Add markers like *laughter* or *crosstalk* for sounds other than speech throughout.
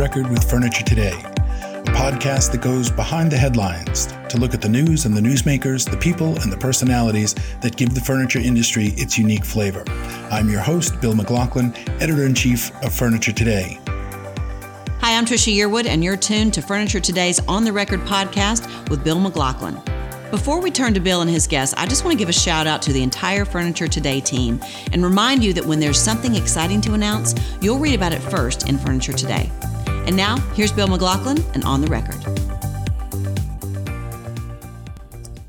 Record with Furniture Today, a podcast that goes behind the headlines to look at the news and the newsmakers, the people and the personalities that give the furniture industry its unique flavor. I'm your host, Bill McLaughlin, editor in chief of Furniture Today. Hi, I'm Trisha Yearwood, and you're tuned to Furniture Today's On the Record podcast with Bill McLaughlin. Before we turn to Bill and his guests, I just want to give a shout out to the entire Furniture Today team and remind you that when there's something exciting to announce, you'll read about it first in Furniture Today. And now, here's Bill McLaughlin and On the Record.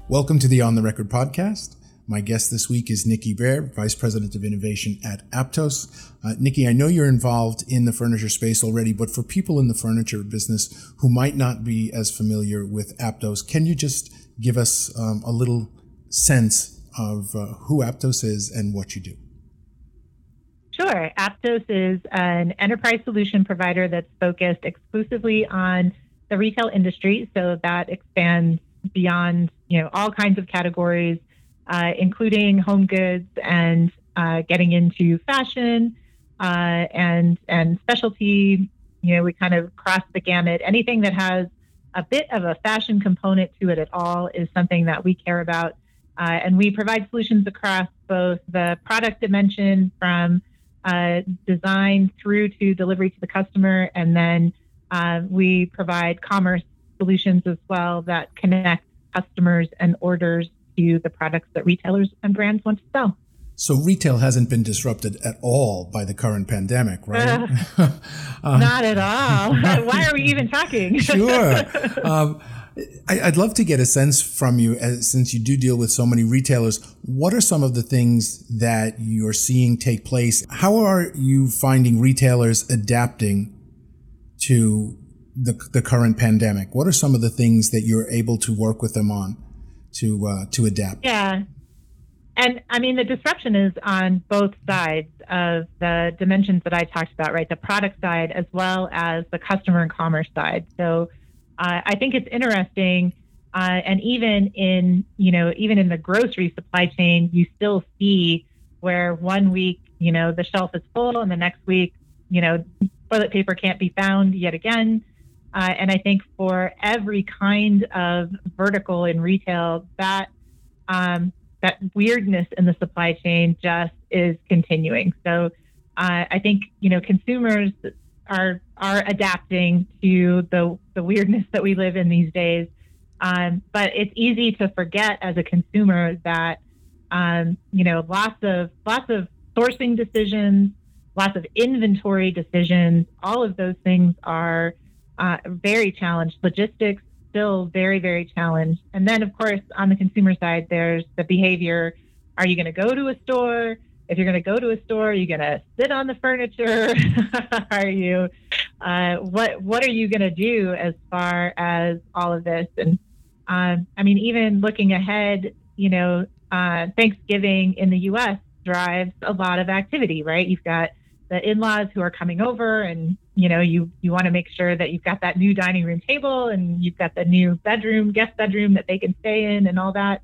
Welcome to the On the Record podcast. My guest this week is Nikki Baird, Vice President of Innovation at Aptos. Uh, Nikki, I know you're involved in the furniture space already, but for people in the furniture business who might not be as familiar with Aptos, can you just give us um, a little sense of uh, who Aptos is and what you do. Sure. Aptos is an enterprise solution provider that's focused exclusively on the retail industry. So that expands beyond, you know, all kinds of categories, uh, including home goods and uh, getting into fashion uh, and and specialty. You know, we kind of cross the gamut. Anything that has a bit of a fashion component to it at all is something that we care about. Uh, and we provide solutions across both the product dimension from uh, design through to delivery to the customer. And then uh, we provide commerce solutions as well that connect customers and orders to the products that retailers and brands want to sell. So retail hasn't been disrupted at all by the current pandemic, right? Uh, uh, *laughs* not at all. *laughs* Why are we even talking? *laughs* sure. Um, I, would love to get a sense from you, as, since you do deal with so many retailers. What are some of the things that you're seeing take place? How are you finding retailers adapting to the, the current pandemic? What are some of the things that you're able to work with them on to uh, to adapt? Yeah, and I mean, the disruption is on both sides of the dimensions that I talked about, right? The product side as well as the customer and commerce side. So uh, I think it's interesting. Uh, and even in, you know, even in the grocery supply chain, you still see where one week, you know, the shelf is full and the next week, you know, toilet paper can't be found yet again. Uh, and I think for every kind of vertical in retail, that um, that weirdness in the supply chain just is continuing. So uh, I think you know consumers are are adapting to the the weirdness that we live in these days. Um, but it's easy to forget as a consumer that um, you know lots of lots of sourcing decisions, lots of inventory decisions. All of those things are uh, very challenged. Logistics still very, very challenged. And then, of course, on the consumer side, there's the behavior. Are you going to go to a store? If you're going to go to a store, are you going to sit on the furniture? *laughs* are you, uh, what, what are you going to do as far as all of this? And um, I mean, even looking ahead, you know, uh, Thanksgiving in the U.S. drives a lot of activity, right? You've got the in-laws who are coming over and you know you you want to make sure that you've got that new dining room table and you've got the new bedroom guest bedroom that they can stay in and all that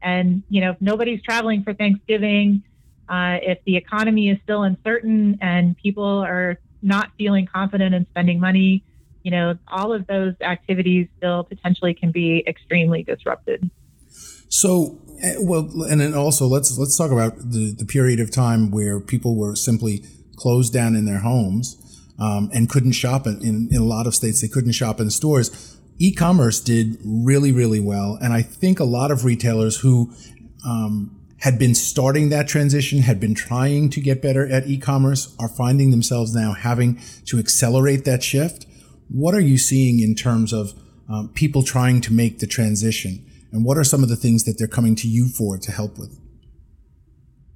and you know if nobody's traveling for thanksgiving uh, if the economy is still uncertain and people are not feeling confident in spending money you know all of those activities still potentially can be extremely disrupted so eh, well and then also let's let's talk about the the period of time where people were simply closed down in their homes um, and couldn't shop in, in, in a lot of states. They couldn't shop in stores. E-commerce did really, really well, and I think a lot of retailers who um, had been starting that transition, had been trying to get better at e-commerce, are finding themselves now having to accelerate that shift. What are you seeing in terms of um, people trying to make the transition, and what are some of the things that they're coming to you for to help with?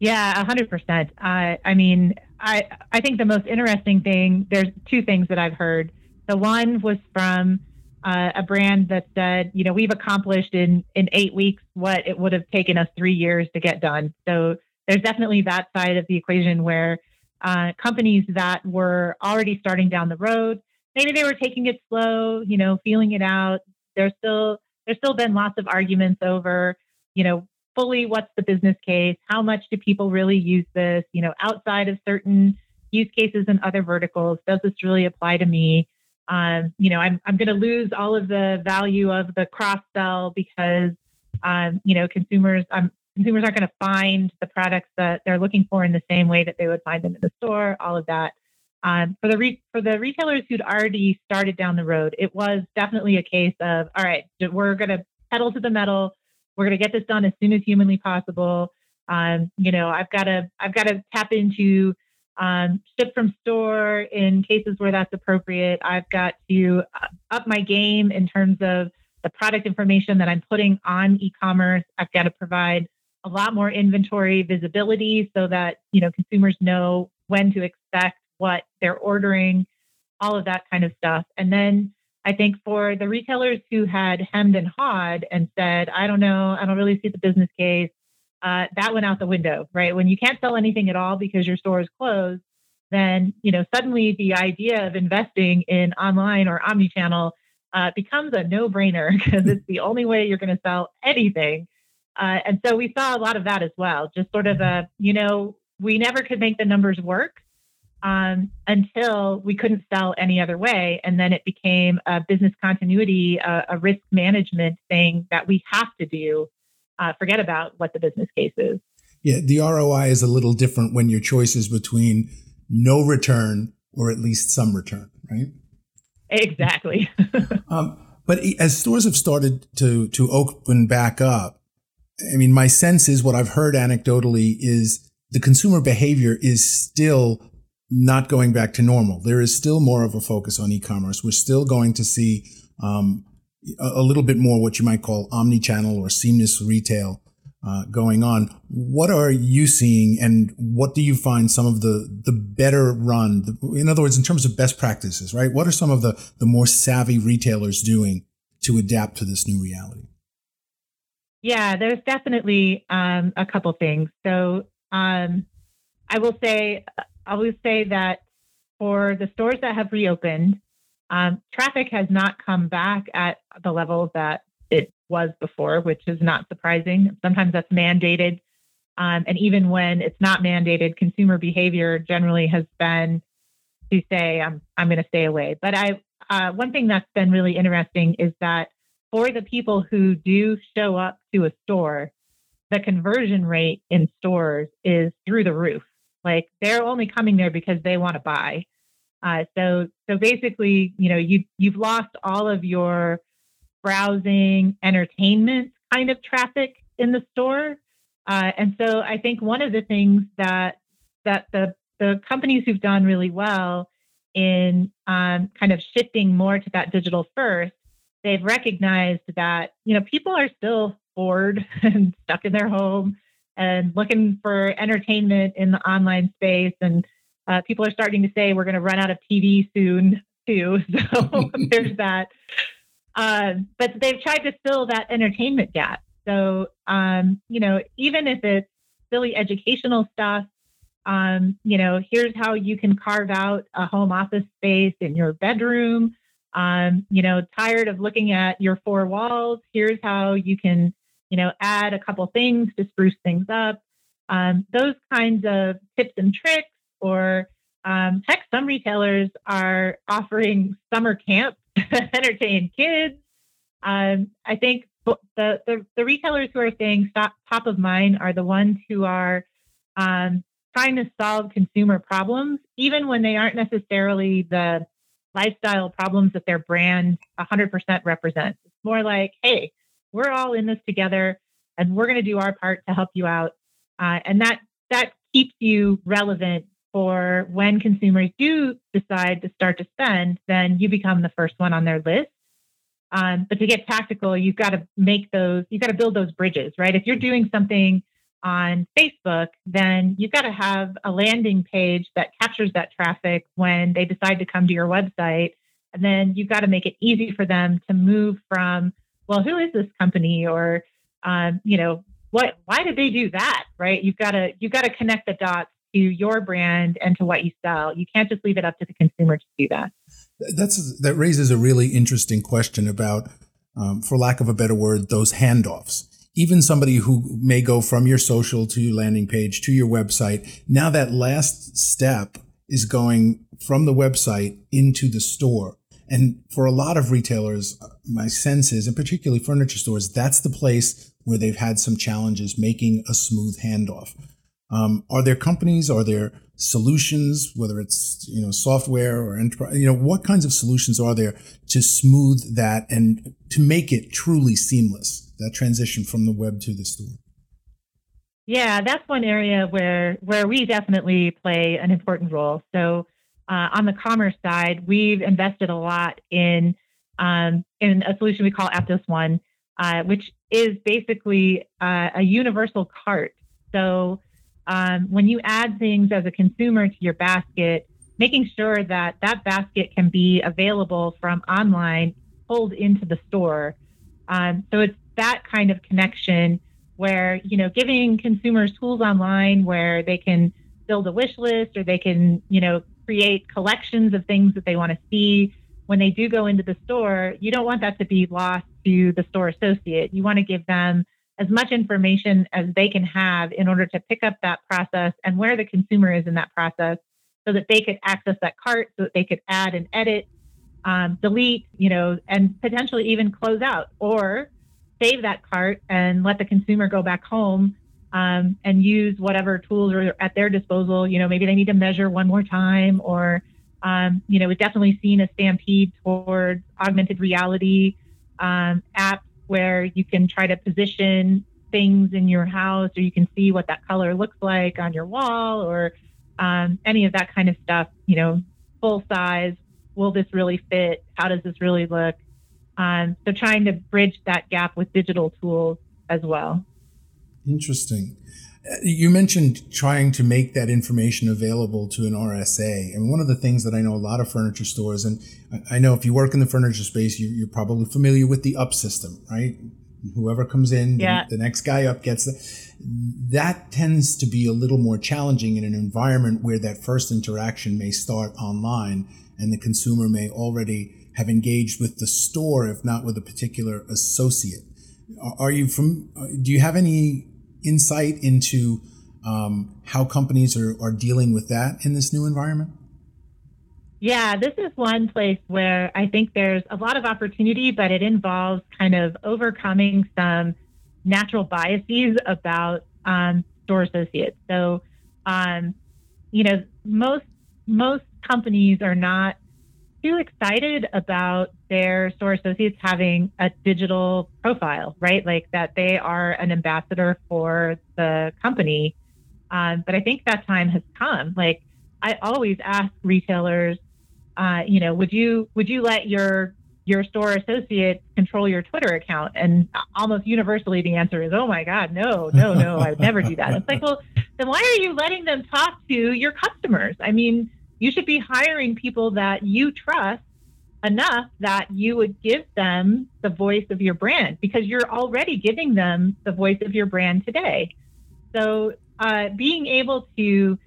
Yeah, hundred uh, percent. I mean, I I think the most interesting thing there's two things that I've heard. The one was from uh, a brand that said, you know, we've accomplished in in eight weeks what it would have taken us three years to get done. So there's definitely that side of the equation where uh, companies that were already starting down the road, maybe they were taking it slow, you know, feeling it out. There's still there's still been lots of arguments over, you know, fully what's the business case? How much do people really use this? You know, outside of certain use cases and other verticals, does this really apply to me? Um, you know, I'm, I'm going to lose all of the value of the cross sell because, um, you know, consumers, um, consumers aren't going to find the products that they're looking for in the same way that they would find them in the store, all of that. Um, for the re- for the retailers who'd already started down the road, it was definitely a case of all right, we're going to pedal to the metal. We're going to get this done as soon as humanly possible. Um, you know, I've got to I've got to tap into um, ship from store in cases where that's appropriate. I've got to uh, up my game in terms of the product information that I'm putting on e-commerce. I've got to provide a lot more inventory visibility so that you know consumers know when to expect what they're ordering, all of that kind of stuff. And then I think for the retailers who had hemmed and hawed and said, I don't know, I don't really see the business case, uh, that went out the window, right? When you can't sell anything at all because your store is closed, then you know suddenly the idea of investing in online or omnichannel uh, becomes a no-brainer *laughs* because it's the only way you're going to sell anything. Uh, and so we saw a lot of that as well. Just sort of a, you know, we never could make the numbers work um, until we couldn't sell any other way, and then it became a business continuity, a, a risk management thing that we have to do uh, forget about what the business case is. Yeah, the ROI is a little different when your choice is between no return or at least some return, right? Exactly. *laughs* um, but as stores have started to to open back up, I mean, my sense is what I've heard anecdotally is the consumer behavior is still not going back to normal. There is still more of a focus on e-commerce. We're still going to see um, a, little bit more what you might call omni-channel or seamless retail uh, going on. What are you seeing, and what do you find some of the the better run? In other words, in terms of best practices, right? What are some of the the more savvy retailers doing to adapt to this new reality? Yeah, there's definitely um, a couple things. So um, I will say, I will say that for the stores that have reopened, um, traffic has not come back at the level that it was before, which is not surprising. Sometimes that's mandated. Um, and even when it's not mandated, consumer behavior generally has been to say, I'm, I'm going to stay away. But I, uh, one thing that's been really interesting is that for the people who do show up to a store, the conversion rate in stores is through the roof. Like they're only coming there because they want to buy. Uh, so so basically, you know, you you've lost all of your browsing, entertainment kind of traffic in the store, uh, and so I think one of the things that that the the companies who've done really well in um, kind of shifting more to that digital first, they've recognized that you know people are still bored *laughs* and stuck in their home and looking for entertainment in the online space and uh, people are starting to say we're going to run out of TV soon too. *laughs* So *laughs* there's that. Uh, but they've tried to fill that entertainment gap. So um, you know, even if it's silly educational stuff, um, you know, here's how you can carve out a home office space in your bedroom. Um, you know, tired of looking at your four walls. Here's how you can, you know, add a couple things to spruce things up. Um, those kinds of tips and tricks or um, heck, some retailers are offering summer camp *laughs* to entertain kids. Um, I think the, the, the retailers who are staying stop, top of mind are the ones who are um, trying to solve consumer problems, even when they aren't necessarily the lifestyle problems that their brand 100% represents. It's more like, hey, we're all in this together, and we're going to do our part to help you out, uh, and that that keeps you relevant for when consumers do decide to start to spend, then you become the first one on their list. Um, but to get tactical, you've got to make those, you've got to build those bridges, right? If you're doing something on Facebook, then you've got to have a landing page that captures that traffic when they decide to come to your website. And then you've got to make it easy for them to move from, well, who is this company? Or, um, you know, what, why did they do that? Right. You've got to, you've got to connect the dots to your brand and to what you sell. You can't just leave it up to the consumer to do that. That's that raises a really interesting question about, um, for lack of a better word, those handoffs. Even somebody who may go from your social to your landing page to your website, now that last step is going from the website into the store. And for a lot of retailers, my sense is, and particularly furniture stores, that's the place where they've had some challenges making a smooth handoff. Um, are there companies? Are there solutions? Whether it's you know software or enterprise, you know what kinds of solutions are there to smooth that and to make it truly seamless? That transition from the web to the store. Yeah, that's one area where where we definitely play an important role. So uh, on the commerce side, we've invested a lot in um, in a solution we call Aptos One, uh, which is basically uh, a universal cart. So um, when you add things as a consumer to your basket, making sure that that basket can be available from online pulled into the store. Um, so it's that kind of connection where you know giving consumers tools online where they can build a wish list or they can you know create collections of things that they want to see when they do go into the store you don't want that to be lost to the store associate you want to give them as much information as they can have in order to pick up that process and where the consumer is in that process so that they could access that cart so that they could add and edit um, delete you know and potentially even close out or save that cart and let the consumer go back home um, and use whatever tools are at their disposal. You know maybe they need to measure one more time or um, you know we've definitely seen a stampede towards augmented reality um, apps where you can try to position things in your house or you can see what that color looks like on your wall or um, any of that kind of stuff, you know, full size. Will this really fit? How does this really look? Um, so trying to bridge that gap with digital tools as well. Interesting. Uh, you mentioned trying to make that information available to an RSA. And one of the things that I know a lot of furniture stores, and I know if you work in the furniture space, you, are probably familiar with the up system, right? Whoever comes in, yeah. the, the next guy up gets the, that tends to be a little more challenging in an environment where that first interaction may start online and the consumer may already have engaged with the store, if not with a particular associate. Are you from, uh, do you have any insight into um, how companies are, are dealing with that in this new environment? Yeah, this is one place where I think there's a lot of opportunity, but it involves kind of overcoming some natural biases about um, store associates. So, um, you know, most most companies are not too excited about their store associates having a digital profile, right? Like that they are an ambassador for the company. Um, but I think that time has come. Like I always ask retailers, uh, you know, would you would you let your your store associate control your Twitter account? And almost universally, the answer is, oh my God, no, no, no, I would never do that. It's like, well, then why are you letting them talk to your customers? I mean, you should be hiring people that you trust enough that you would give them the voice of your brand because you're already giving them the voice of your brand today. So, uh, being able to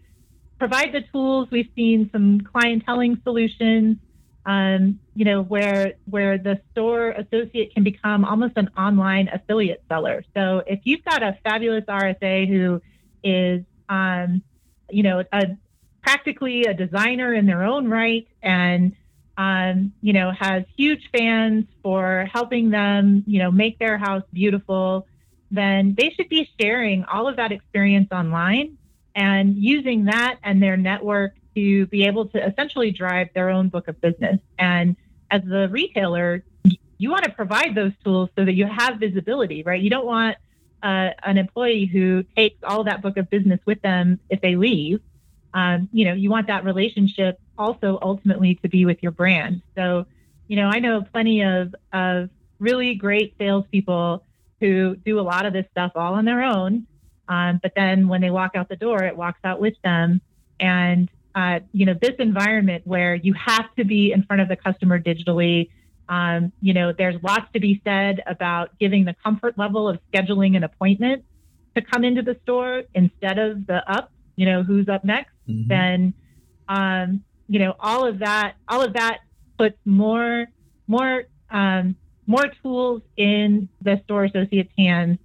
provide the tools, we've seen some clienteling solutions, um, you know, where where the store associate can become almost an online affiliate seller. So, if you've got a fabulous RSA who is, um, you know, a practically a designer in their own right and um, you know has huge fans for helping them you know make their house beautiful then they should be sharing all of that experience online and using that and their network to be able to essentially drive their own book of business. And as the retailer you want to provide those tools so that you have visibility right? You don't want uh, an employee who takes all that book of business with them if they leave um, you know, you want that relationship also ultimately to be with your brand. So, you know, I know plenty of, of really great salespeople who do a lot of this stuff all on their own. Um, but then when they walk out the door, it walks out with them. And, uh, you know, this environment where you have to be in front of the customer digitally, um, you know, there's lots to be said about giving the comfort level of scheduling an appointment to come into the store instead of the up, you know, who's up next mm-hmm. then um, you know all of that all of that puts more more um, more tools in the store associates' hands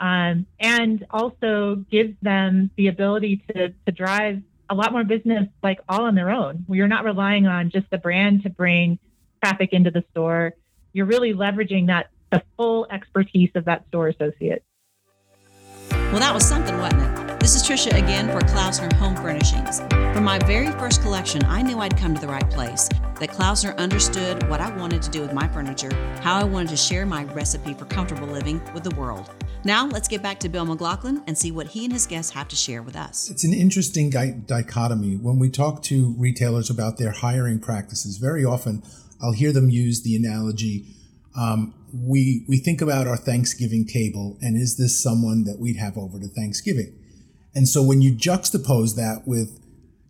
um, and also gives them the ability to, to drive a lot more business like all on their own. You're not relying on just the brand to bring traffic into the store. You're really leveraging that the full expertise of that store associate. Well, that was something, wasn't it? This is Trisha again for Klaussner Home Furnishings. From my very first collection, I knew I'd come to the right place. That Klaussner understood what I wanted to do with my furniture, how I wanted to share my recipe for comfortable living with the world. Now, let's get back to Bill McLaughlin and see what he and his guests have to share with us. It's an interesting dichotomy. When we talk to retailers about their hiring practices, very often I'll hear them use the analogy um, we, we think about our Thanksgiving table and is this someone that we'd have over to Thanksgiving? And so when you juxtapose that with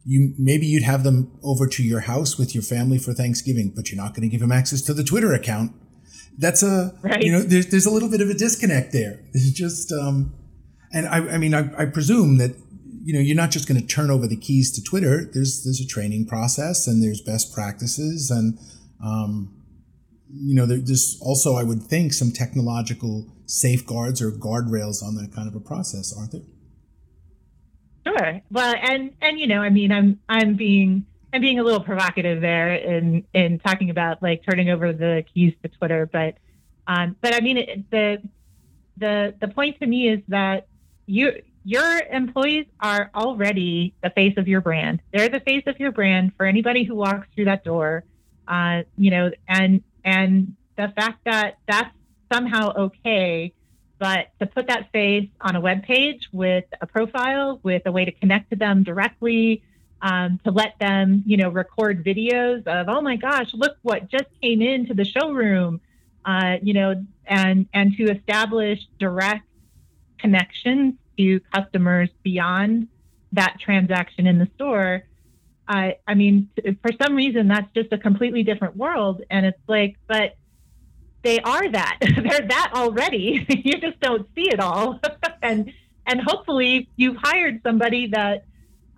you maybe you'd have them over to your house with your family for Thanksgiving, but you're not going to give them access to the Twitter account that's a right. you know there's there's a little bit of a disconnect there. *laughs* It's just um, and I I mean I, I presume that you know you're not just going to turn over the keys to Twitter. There's there's a training process and there's best practices and um, you know there's also I would think some technological safeguards or guardrails on that kind of a process, aren't there? Sure. Well, and and you know I mean I'm I'm being I'm being a little provocative there in in talking about like turning over the keys to Twitter, but um, but I mean it, the the the point to me is that you your employees are already the face of your brand. They're the face of your brand for anybody who walks through that door. Uh, you know, and and the fact that that's somehow okay, but to put that face on a web page with a profile, with a way to connect to them directly, um, to let them, you know, record videos of, oh my gosh, look what just came into the showroom, uh, you know, and and to establish direct connections to customers beyond that transaction in the store. I, I mean, for some reason, that's just a completely different world, and it's like, but they are that. *laughs* They're that already. *laughs* you just don't see it all, *laughs* and and hopefully you've hired somebody that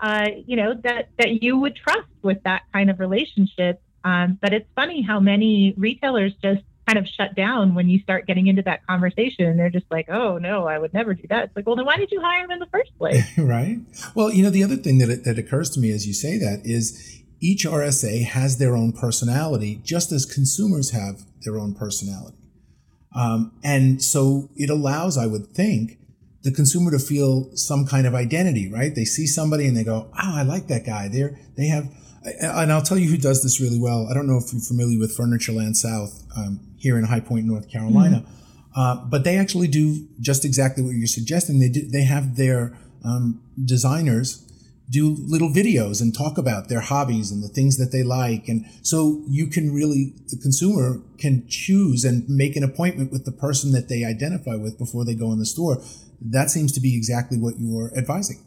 uh, you know, that, that you would trust with that kind of relationship. Um, but it's funny how many retailers just kind of shut down when you start getting into that conversation. They're just like, oh, no, I would never do that. It's like, well, then why did you hire them in the first place? right. Well, you know, the other thing that, that occurs to me as you say that is each RSA has their own personality, just as consumers have their own personality. Um, and so it allows, I would think, the consumer to feel some kind of identity, right? They see somebody and they go, "Oh, I like that guy." They're they have, and I'll tell you who does this really well. I don't know if you're familiar with Furnitureland South um, here in High Point, North Carolina, mm-hmm. uh, but they actually do just exactly what you're suggesting. They do, they have their um, designers do little videos and talk about their hobbies and the things that they like. And so you can really, the consumer can choose and make an appointment with the person that they identify with before they go in the store that seems to be exactly what you're advising.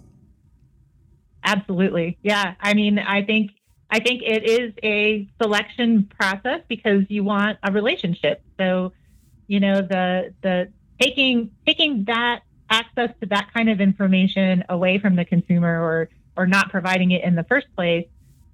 Absolutely. Yeah. I mean, I think I think it is a selection process because you want a relationship. So, you know, the the taking taking that access to that kind of information away from the consumer or or not providing it in the first place,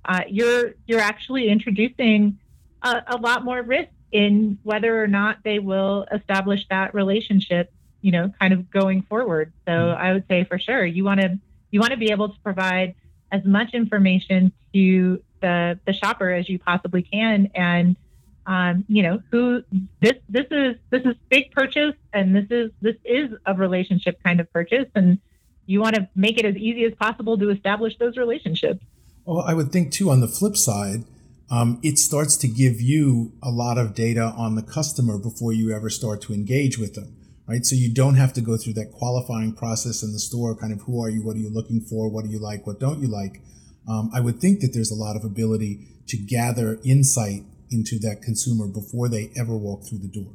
uh, you're you're actually introducing a, a lot more risk in whether or not they will establish that relationship you know, kind of going forward. So mm-hmm. I would say for sure, you want to you want to be able to provide as much information to the the shopper as you possibly can, and um, you know, who this this is this is big purchase, and this is this is a relationship kind of purchase, and you want to make it as easy as possible to establish those relationships. Well, I would think too. On the flip side. Um, it starts to give you a lot of data on the customer before you ever start to engage with them right? So you don't have to go through that qualifying process in the store, kind of who are you, what are you looking for, what do you like, what don't you like. Um, I would think that there's a lot of ability to gather insight into that consumer before they ever walk through the door.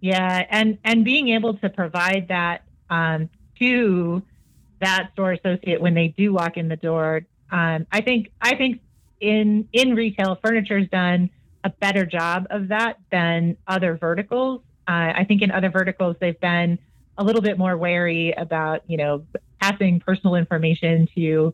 Yeah, and and being able to provide that um, to that store associate when they do walk in the door, um, I think I think in in retail, furniture's done a better job of that than other verticals. Uh, I think in other verticals, they've been a little bit more wary about, you know, passing personal information to,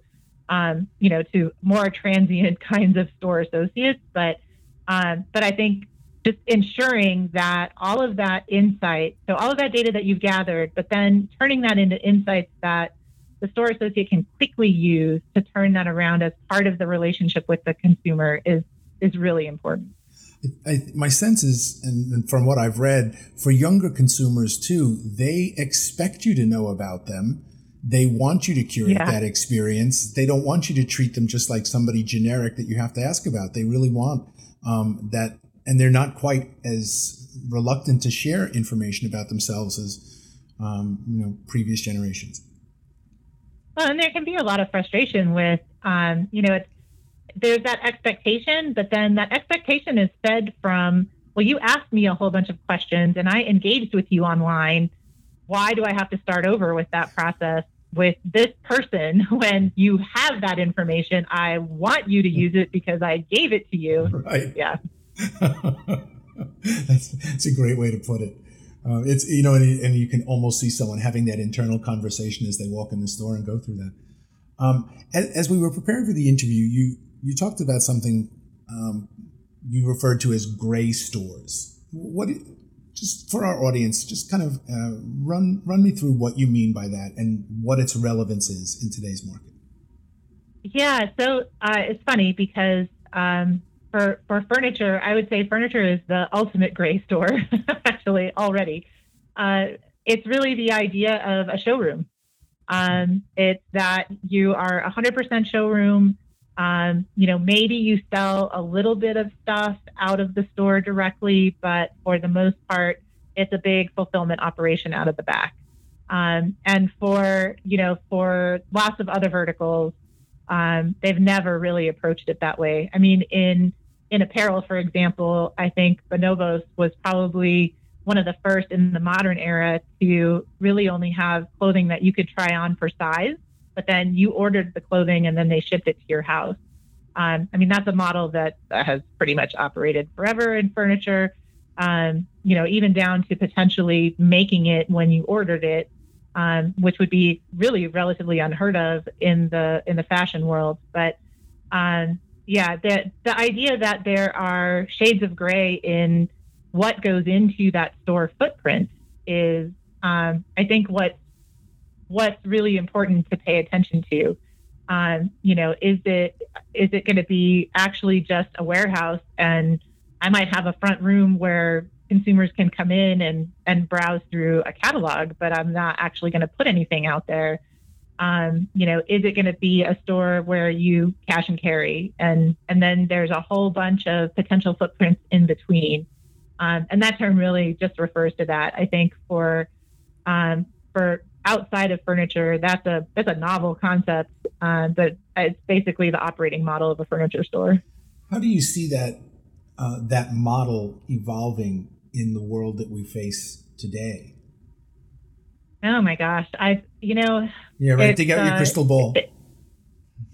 um, you know, to more *laughs* transient kinds of store associates. But, um, but I think just ensuring that all of that insight, so all of that data that you've gathered, but then turning that into insights that the store associate can quickly use to turn that around as part of the relationship with the consumer is is really important. I, my sense is, and from what I've read, for younger consumers too, they expect you to know about them. They want you to curate yeah. that experience. They don't want you to treat them just like somebody generic that you have to ask about. They really want um, that, and they're not quite as reluctant to share information about themselves as um, you know previous generations. Well, and there can be a lot of frustration with, um, you know, it's there's that expectation, but then that expectation is fed from, well, you asked me a whole bunch of questions and I engaged with you online. Why do I have to start over with that process with this person *laughs* when you have that information? I want you to use it because I gave it to you. Right. Yeah. *laughs* that's, that's a great way to put it. Uh, it's you know, and, and, you can almost see someone having that internal conversation as they walk in the store and go through that. Um, as, as, we were preparing for the interview, you you talked about something um, you referred to as gray stores. What, just for our audience, just kind of uh, run run me through what you mean by that and what its relevance is in today's market. Yeah, so uh, it's funny because um, for for furniture, I would say furniture is the ultimate gray store. *laughs* actually, already, uh, it's really the idea of a showroom. Um, it's that you are 100% showroom. Um, you know, maybe you sell a little bit of stuff out of the store directly, but for the most part, it's a big fulfillment operation out of the back. Um, and for you know, for lots of other verticals, um, they've never really approached it that way. I mean, in in apparel, for example, I think Bonobos was probably one of the first in the modern era to really only have clothing that you could try on for size but then you ordered the clothing and then they shipped it to your house. Um, I mean, that's a model that, has pretty much operated forever in furniture. Um, you know, even down to potentially making it when you ordered it, um, which would be really relatively unheard of in the in the fashion world. But um, yeah, the the idea that there are shades of gray in what goes into that store footprint is, um, I think, what what's really important to pay attention to. Um, you know, is it is it going to be actually just a warehouse, and I might have a front room where consumers can come in and and browse through a catalog, but I'm not actually going to put anything out there. Um, you know, is it going to be a store where you cash and carry, and and then there's a whole bunch of potential footprints in between, um, and that term really just refers to that. I think for um, for outside of furniture, that's a that's a novel concept, uh, but it's basically the operating model of a furniture store. How do you see that uh, that model evolving in the world that we face today? Oh my gosh, I you know yeah right. Dig out uh, your crystal ball. It,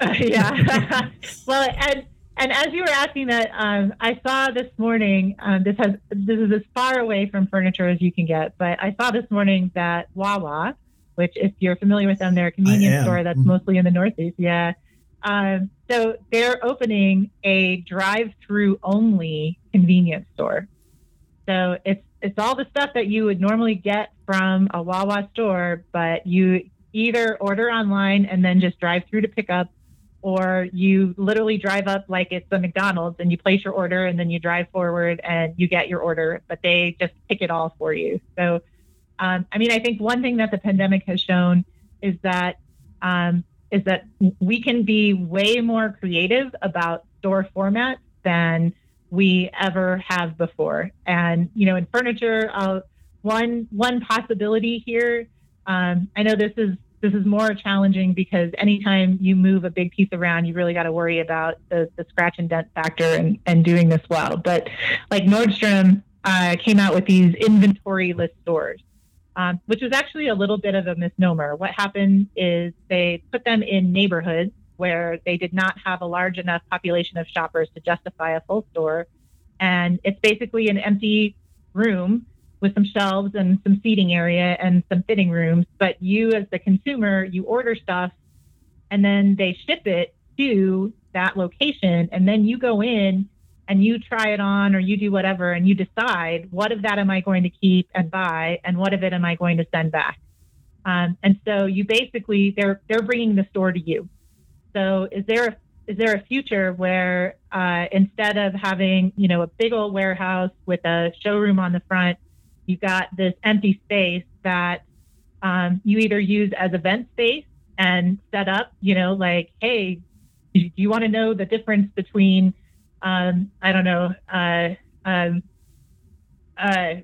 *laughs* yeah. *laughs* well, and and as you were asking that, um, I saw this morning. Um, this has this is as far away from furniture as you can get, but I saw this morning that Wawa which if you're familiar with them, they're a convenience store that's mm-hmm. mostly in the Northeast. Yeah. Um, so they're opening a drive-through only convenience store. So it's it's all the stuff that you would normally get from a Wawa store, but you either order online and then just drive through to pick up, or you literally drive up like it's a McDonald's and you place your order and then you drive forward and you get your order, but they just pick it all for you. So um, I mean, I think one thing that the pandemic has shown is that um, is that we can be way more creative about store formats than we ever have before. And you know, in furniture, uh, one one possibility here. Um, I know this is this is more challenging because anytime you move a big piece around, you really got to worry about the, the scratch and dent factor and, and doing this well. But like Nordstrom uh, came out with these inventoryless stores um, which was actually a little bit of a misnomer. What happened is they put them in neighborhoods where they did not have a large enough population of shoppers to justify a full store. And it's basically an empty room with some shelves and some seating area and some fitting rooms. But you, as the consumer, you order stuff and then they ship it to that location. And then you go in and you try it on or you do whatever and you decide what of that am I going to keep and buy and what of it am I going to send back. Um, and so you basically they're they're bringing the store to you. So is there a, is there a future where uh, instead of having you know a big old warehouse with a showroom on the front, you've got this empty space that um, you either use as event space and set up, you know, like, hey, do you want to know the difference between, um, I don't know, uh, um, uh,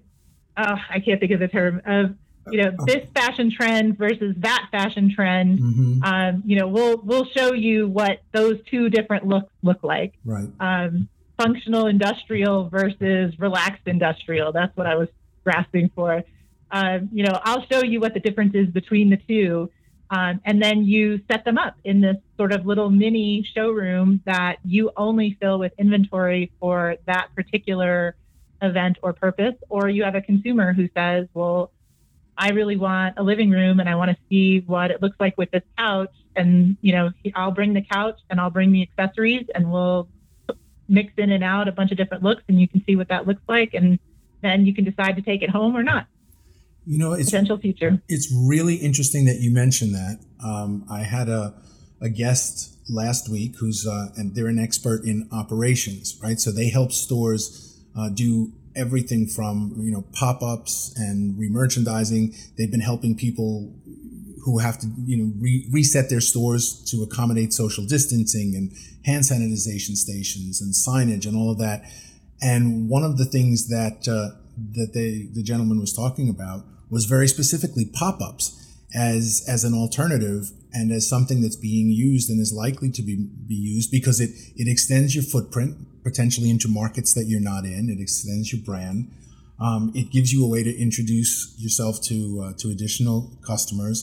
oh, I can't think of the term of, you know, this fashion trend versus that fashion trend. Mm-hmm. Um, you know, we'll we'll show you what those two different looks look like. Right. Um, functional industrial versus relaxed industrial. That's what I was grasping for. Um, you know, I'll show you what the difference is between the two. Um, and then you set them up in this sort of little mini showroom that you only fill with inventory for that particular event or purpose. Or you have a consumer who says, well, I really want a living room and I want to see what it looks like with this couch. And, you know, I'll bring the couch and I'll bring the accessories and we'll mix in and out a bunch of different looks and you can see what that looks like. And then you can decide to take it home or not. You know, it's potential future. It's really interesting that you mentioned that. Um, I had a a guest last week who's uh, and they're an expert in operations, right? So they help stores uh, do everything from you know pop ups and remerchandising. They've been helping people who have to you know re- reset their stores to accommodate social distancing and hand sanitization stations and signage and all of that. And one of the things that uh, that they the gentleman was talking about was very specifically pop-ups as as an alternative and as something that's being used and is likely to be, be used because it it extends your footprint potentially into markets that you're not in. It extends your brand. Um, it gives you a way to introduce yourself to uh, to additional customers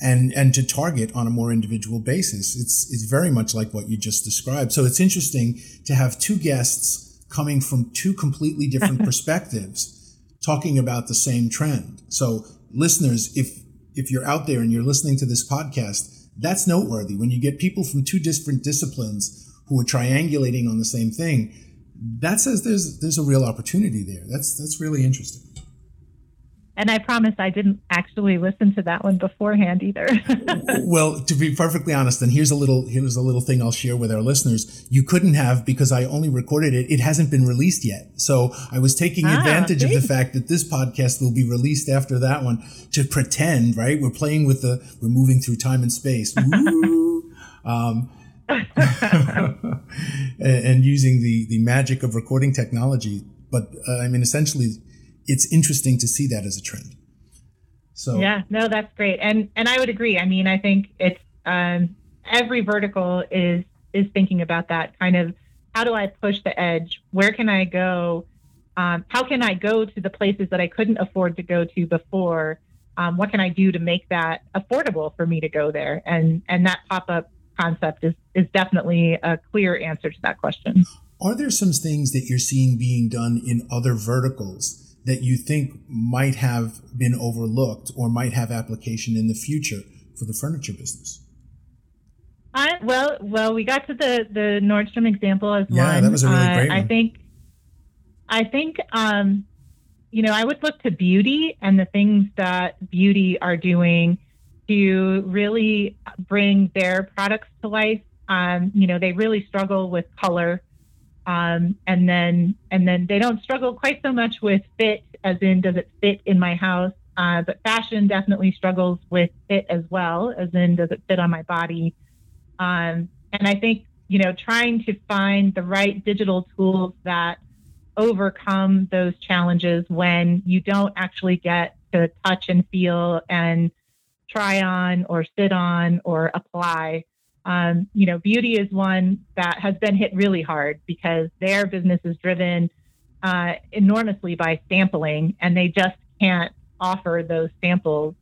and and to target on a more individual basis. It's it's very much like what you just described. So it's interesting to have two guests coming from two completely different *laughs* perspectives talking about the same trend. So listeners, if if you're out there and you're listening to this podcast, that's noteworthy. When you get people from two different disciplines who are triangulating on the same thing, that says there's there's a real opportunity there. That's that's really interesting. And I promise I didn't actually listen to that one beforehand either. *laughs* well, to be perfectly honest, and here's a little here's a little thing I'll share with our listeners. You couldn't have because I only recorded it. It hasn't been released yet. So I was taking ah, advantage of the fact that this podcast will be released after that one to pretend, right? We're playing with the we're moving through time and space. *laughs* um, *laughs* and using the the magic of recording technology. But uh, I mean, essentially, it's interesting to see that as a trend. So yeah, no, that's great, and and I would agree. I mean, I think it's um, every vertical is is thinking about that kind of how do I push the edge? Where can I go? Um, how can I go to the places that I couldn't afford to go to before? Um, what can I do to make that affordable for me to go there? And and that pop up concept is is definitely a clear answer to that question. Are there some things that you're seeing being done in other verticals that you think might have been overlooked or might have application in the future for the furniture business? I, well, well, we got to the the Nordstrom example as yeah, one. Yeah, that was a really great uh, one. I think, I think, um, you know, I would look to beauty and the things that beauty are doing to really bring their products to life. Um, you know, they really struggle with color um, and then and then they don't struggle quite so much with fit, as in does it fit in my house? Uh, but fashion definitely struggles with fit as well, as in does it fit on my body? Um, and I think you know trying to find the right digital tools that overcome those challenges when you don't actually get to touch and feel and try on or sit on or apply um, you know, beauty is one that has been hit really hard because their business is driven uh, enormously by sampling, and they just can't offer those samples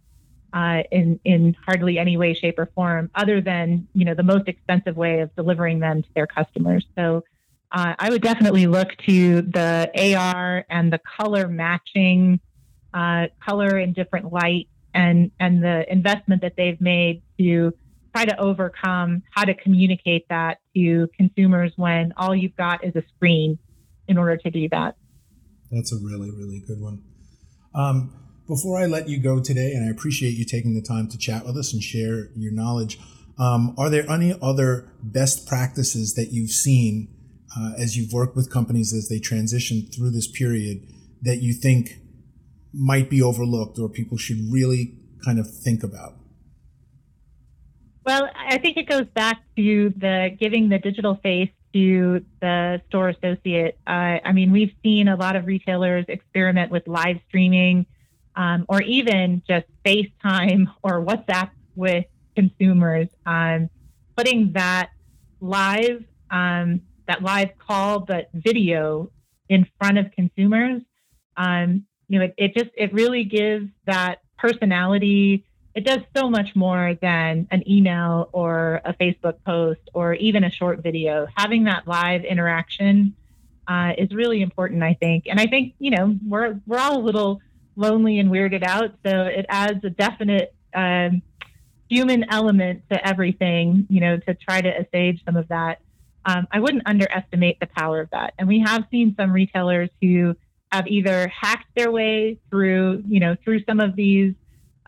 uh, in in hardly any way, shape, or form, other than you know the most expensive way of delivering them to their customers. So. Uh, I would definitely look to the AR and the color matching, uh, color in different light, and and the investment that they've made to try to overcome how to communicate that to consumers when all you've got is a screen in order to do that. That's a really, really good one. Um, before I let you go today, and I appreciate you taking the time to chat with us and share your knowledge, Um, are there any other best practices that you've seen uh, as you've worked with companies as they transition through this period that you think might be overlooked or people should really kind of think about? Well, I think it goes back to the giving the digital face to the store associate. Uh, I mean, we've seen a lot of retailers experiment with live streaming um, or even just FaceTime *laughs* or WhatsApp with consumers. Um, putting that live, um, that live call, but video in front of consumers, um, you know, it, it just it really gives that personality it does so much more than an email or a Facebook post or even a short video. Having that live interaction uh, is really important, I think. And I think you know we're we're all a little lonely and weirded out, so it adds a definite um, human element to everything. You know, to try to assuage some of that. Um, I wouldn't underestimate the power of that. And we have seen some retailers who have either hacked their way through, you know, through some of these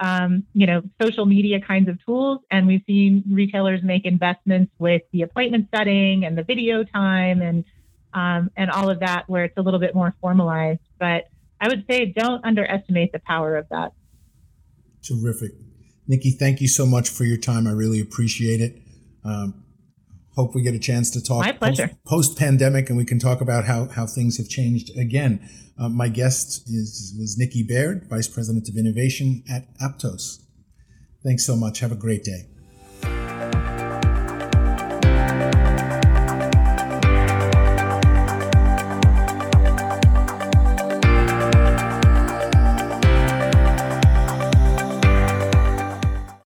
um, you know, social media kinds of tools. And we've seen retailers make investments with the appointment setting and the video time and um, and all of that, where it's a little bit more formalized. But I would say don't underestimate the power of that. Terrific, Nikki. Thank you so much for your time. I really appreciate it. Um, hope we get a chance to talk My pleasure. post pandemic and we can talk about how, how things have changed again. Uh, my guest is was Nikki Baird, Vice President of Innovation at Aptos. Thanks so much. Have a great day.